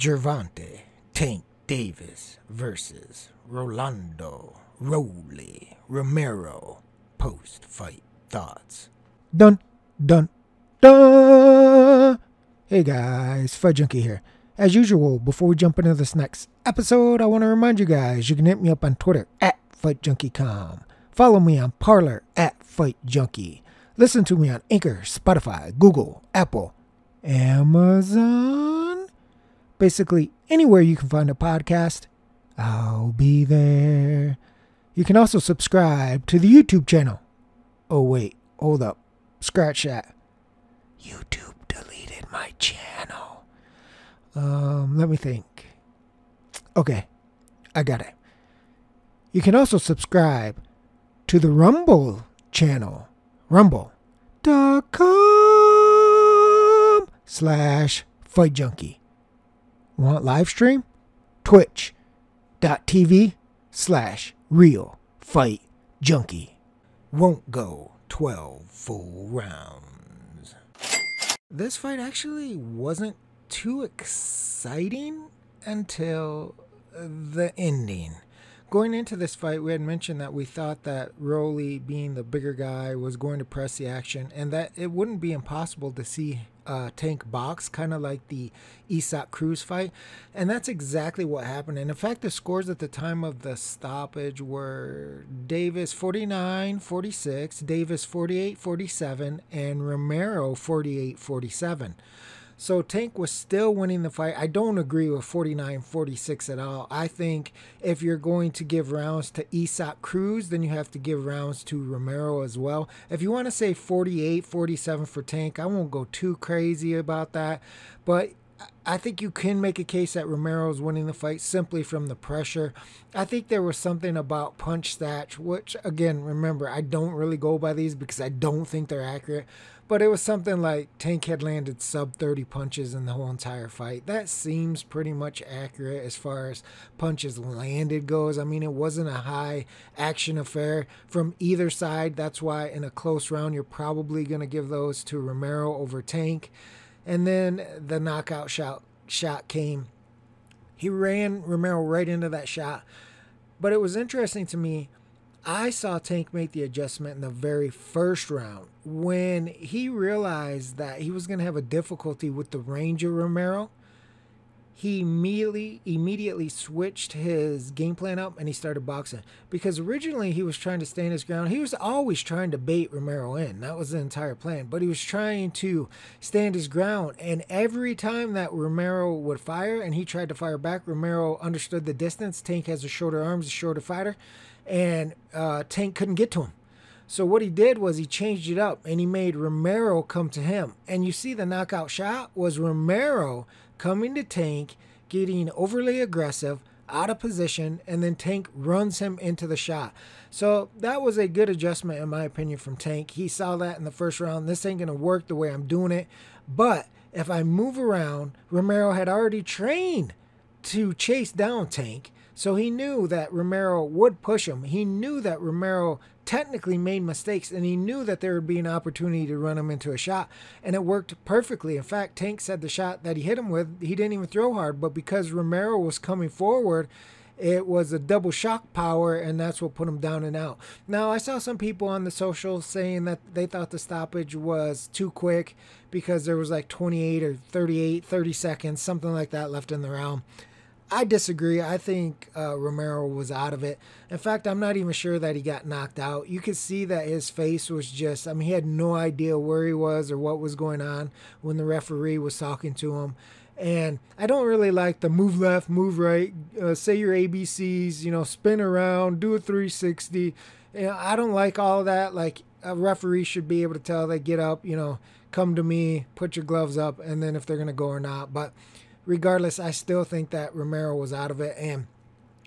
Gervonta Tank Davis versus Rolando Roly Romero. Post fight thoughts. Dun, dun, dun. Hey guys, Fight Junkie here. As usual, before we jump into this next episode, I want to remind you guys you can hit me up on Twitter at FightJunkieCom. Follow me on Parler at Fight Junkie. Listen to me on Anchor, Spotify, Google, Apple, Amazon. Basically, anywhere you can find a podcast, I'll be there. You can also subscribe to the YouTube channel. Oh, wait, hold up. Scratch that. YouTube deleted my channel. Um, let me think. Okay, I got it. You can also subscribe to the Rumble channel. Rumble.com slash Fight Junkie. Want live stream? Twitch.tv slash Real Fight Junkie. Won't go 12 full rounds. This fight actually wasn't too exciting until the ending. Going into this fight, we had mentioned that we thought that Roly, being the bigger guy, was going to press the action and that it wouldn't be impossible to see uh, Tank box, kind of like the Isaac Cruz fight. And that's exactly what happened. And in fact, the scores at the time of the stoppage were Davis 49 46, Davis 48 47, and Romero 48 47. So Tank was still winning the fight. I don't agree with 49 46 at all. I think if you're going to give rounds to Isaac Cruz, then you have to give rounds to Romero as well. If you want to say 48 47 for Tank, I won't go too crazy about that. But I think you can make a case that Romero is winning the fight simply from the pressure. I think there was something about punch stats, which again, remember, I don't really go by these because I don't think they're accurate. But it was something like Tank had landed sub 30 punches in the whole entire fight. That seems pretty much accurate as far as punches landed goes. I mean, it wasn't a high action affair from either side. That's why in a close round, you're probably going to give those to Romero over Tank. And then the knockout shot shot came. He ran Romero right into that shot. But it was interesting to me I saw Tank make the adjustment in the very first round when he realized that he was going to have a difficulty with the Ranger Romero. He immediately immediately switched his game plan up and he started boxing because originally he was trying to stand his ground. He was always trying to bait Romero in. That was the entire plan, but he was trying to stand his ground. And every time that Romero would fire and he tried to fire back, Romero understood the distance. Tank has a shorter arms, a shorter fighter and uh, Tank couldn't get to him. So what he did was he changed it up and he made Romero come to him. And you see the knockout shot was Romero coming to Tank, getting overly aggressive, out of position, and then Tank runs him into the shot. So that was a good adjustment in my opinion from Tank. He saw that in the first round. This ain't gonna work the way I'm doing it. But if I move around, Romero had already trained to chase down Tank. So he knew that Romero would push him. He knew that Romero technically made mistakes and he knew that there would be an opportunity to run him into a shot. And it worked perfectly. In fact, Tank said the shot that he hit him with, he didn't even throw hard, but because Romero was coming forward, it was a double shock power, and that's what put him down and out. Now, I saw some people on the social saying that they thought the stoppage was too quick because there was like 28 or 38, 30 seconds, something like that left in the round. I disagree. I think uh, Romero was out of it. In fact, I'm not even sure that he got knocked out. You could see that his face was just, I mean, he had no idea where he was or what was going on when the referee was talking to him. And I don't really like the move left, move right, uh, say your ABCs, you know, spin around, do a 360. You know, I don't like all that. Like a referee should be able to tell they get up, you know, come to me, put your gloves up, and then if they're going to go or not. But regardless, I still think that Romero was out of it. And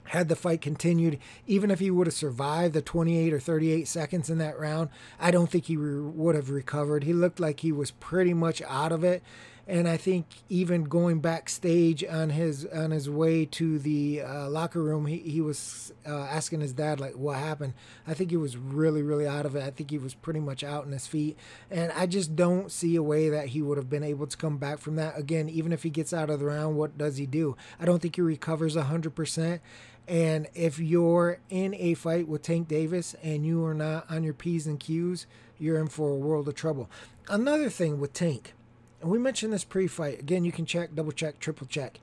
had the fight continued, even if he would have survived the 28 or 38 seconds in that round, I don't think he re- would have recovered. He looked like he was pretty much out of it. And I think even going backstage on his on his way to the uh, locker room, he, he was uh, asking his dad like what happened. I think he was really really out of it. I think he was pretty much out on his feet, and I just don't see a way that he would have been able to come back from that. Again, even if he gets out of the round, what does he do? I don't think he recovers hundred percent. And if you're in a fight with Tank Davis and you are not on your P's and Q's, you're in for a world of trouble. Another thing with Tank we mentioned this pre-fight. Again, you can check, double check, triple check.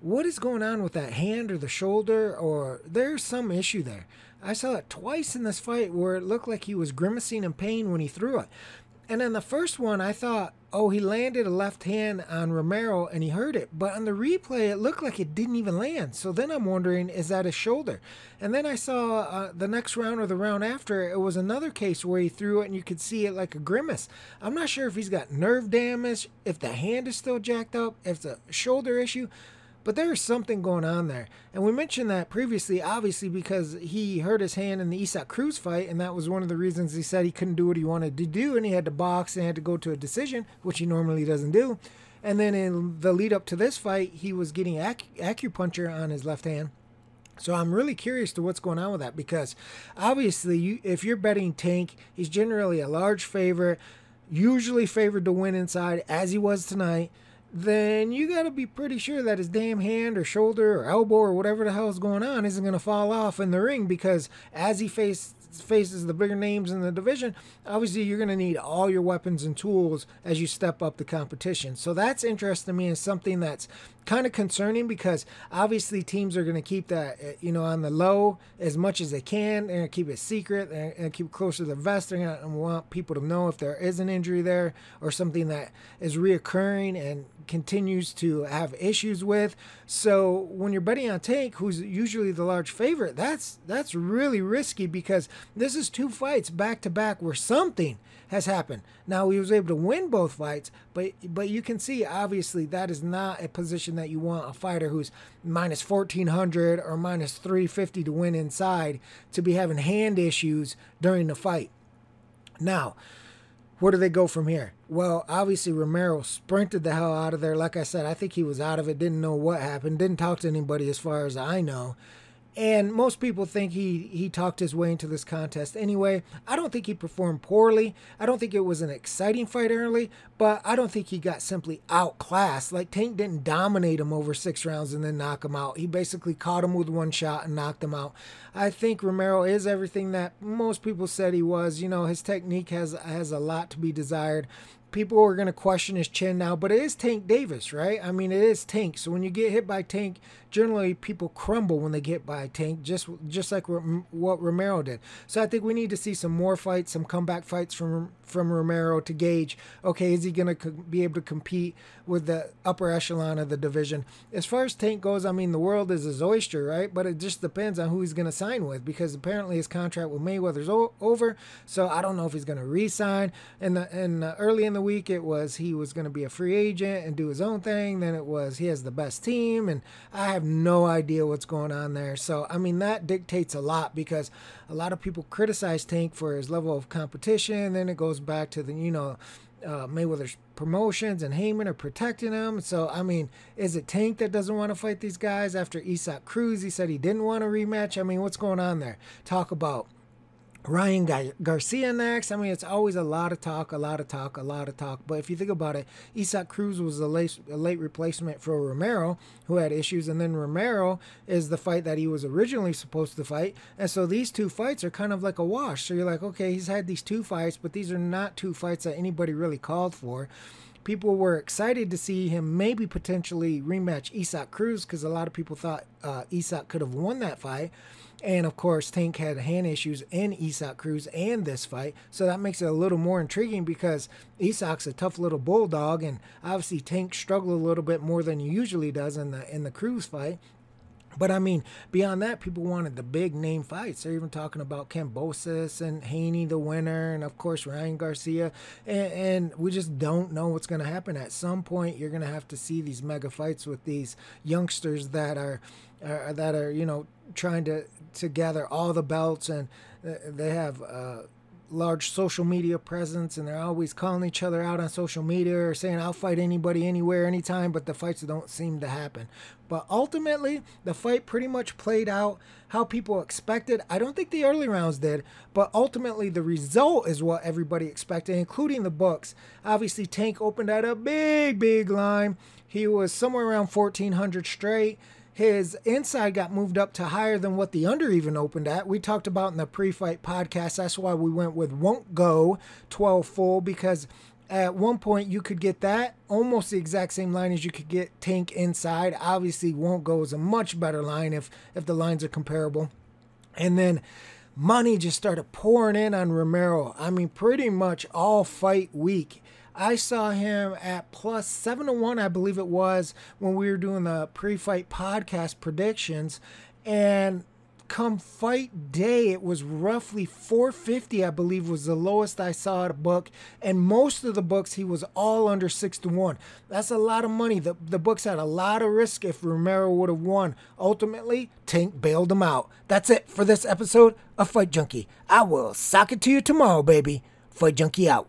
What is going on with that hand or the shoulder or there's some issue there. I saw it twice in this fight where it looked like he was grimacing in pain when he threw it. And then the first one, I thought, oh, he landed a left hand on Romero and he hurt it. But on the replay, it looked like it didn't even land. So then I'm wondering, is that his shoulder? And then I saw uh, the next round or the round after, it was another case where he threw it and you could see it like a grimace. I'm not sure if he's got nerve damage, if the hand is still jacked up, if a shoulder issue. But there's something going on there. And we mentioned that previously, obviously, because he hurt his hand in the Isaac Cruz fight, and that was one of the reasons he said he couldn't do what he wanted to do, and he had to box and had to go to a decision, which he normally doesn't do. And then in the lead up to this fight, he was getting ac- acupuncture on his left hand. So I'm really curious to what's going on with that because obviously, you, if you're betting Tank, he's generally a large favorite, usually favored to win inside, as he was tonight then you got to be pretty sure that his damn hand or shoulder or elbow or whatever the hell is going on isn't going to fall off in the ring because as he face, faces the bigger names in the division, obviously you're going to need all your weapons and tools as you step up the competition. So that's interesting to me and something that's kind of concerning because obviously teams are going to keep that uh, you know on the low as much as they can. To keep it secret and keep it close to the vest. They're going to want people to know if there is an injury there or something that is reoccurring and continues to have issues with. So when you're betting on Tank, who's usually the large favorite, that's that's really risky because this is two fights back to back where something has happened. Now he was able to win both fights, but but you can see obviously that is not a position that you want a fighter who's minus 1400 or minus 350 to win inside to be having hand issues during the fight. Now, where do they go from here? Well, obviously Romero sprinted the hell out of there. Like I said, I think he was out of it, didn't know what happened, didn't talk to anybody as far as I know. And most people think he, he talked his way into this contest anyway. I don't think he performed poorly. I don't think it was an exciting fight early, but I don't think he got simply outclassed. Like Tank didn't dominate him over six rounds and then knock him out. He basically caught him with one shot and knocked him out. I think Romero is everything that most people said he was. You know, his technique has has a lot to be desired people are going to question his chin now, but it is Tank Davis, right? I mean, it is Tank. So when you get hit by Tank, generally people crumble when they get by Tank, just just like what Romero did. So I think we need to see some more fights, some comeback fights from from Romero to gauge. Okay, is he going to be able to compete with the upper echelon of the division? As far as Tank goes, I mean, the world is his oyster, right? But it just depends on who he's going to sign with because apparently his contract with Mayweather's o- over. So I don't know if he's going to re-sign. And the and early in the week it was he was going to be a free agent and do his own thing. Then it was he has the best team, and I have no idea what's going on there. So I mean that dictates a lot because a lot of people criticize Tank for his level of competition. Then it goes back to the you know. Uh, Mayweather's promotions and Haymon are protecting him. So, I mean, is it Tank that doesn't want to fight these guys after Isaac Cruz? He said he didn't want a rematch. I mean, what's going on there? Talk about Ryan Gar- Garcia next. I mean, it's always a lot of talk, a lot of talk, a lot of talk. But if you think about it, Isaac Cruz was a late, a late replacement for Romero, who had issues, and then Romero is the fight that he was originally supposed to fight. And so these two fights are kind of like a wash. So you're like, okay, he's had these two fights, but these are not two fights that anybody really called for people were excited to see him maybe potentially rematch Isaac Cruz because a lot of people thought uh, Isaac could have won that fight. And of course, Tank had hand issues in Isaac Cruz and this fight. So that makes it a little more intriguing because Isaac's a tough little bulldog. And obviously, Tank struggled a little bit more than he usually does in the, in the Cruz fight. But I mean, beyond that, people wanted the big name fights. They're even talking about Kambosos and Haney, the winner, and of course Ryan Garcia. And, and we just don't know what's going to happen. At some point, you're going to have to see these mega fights with these youngsters that are, are that are you know trying to to gather all the belts, and they have uh, large social media presence and they're always calling each other out on social media or saying, I'll fight anybody, anywhere, anytime, but the fights don't seem to happen. But ultimately, the fight pretty much played out how people expected. I don't think the early rounds did, but ultimately, the result is what everybody expected, including the books. Obviously, Tank opened at a big, big line. He was somewhere around 1400 straight his inside got moved up to higher than what the under even opened at. We talked about in the pre fight podcast. That's why we went with won't go 12 full because at one point you could get that almost the exact same line as you could get tank inside. Obviously, won't go is a much better line if if the lines are comparable. And then money just started pouring in on Romero. I mean, pretty much all fight week. I saw him at plus seven to one, I believe it was, when we were doing the pre fight podcast predictions. And come fight day, it was roughly 450, I believe, was the lowest I saw at a book. And most of the books, he was all under six to one. That's a lot of money. The, the books had a lot of risk if Romero would have won. Ultimately, Tank bailed him out. That's it for this episode of Fight Junkie. I will sock it to you tomorrow, baby. Fight Junkie out.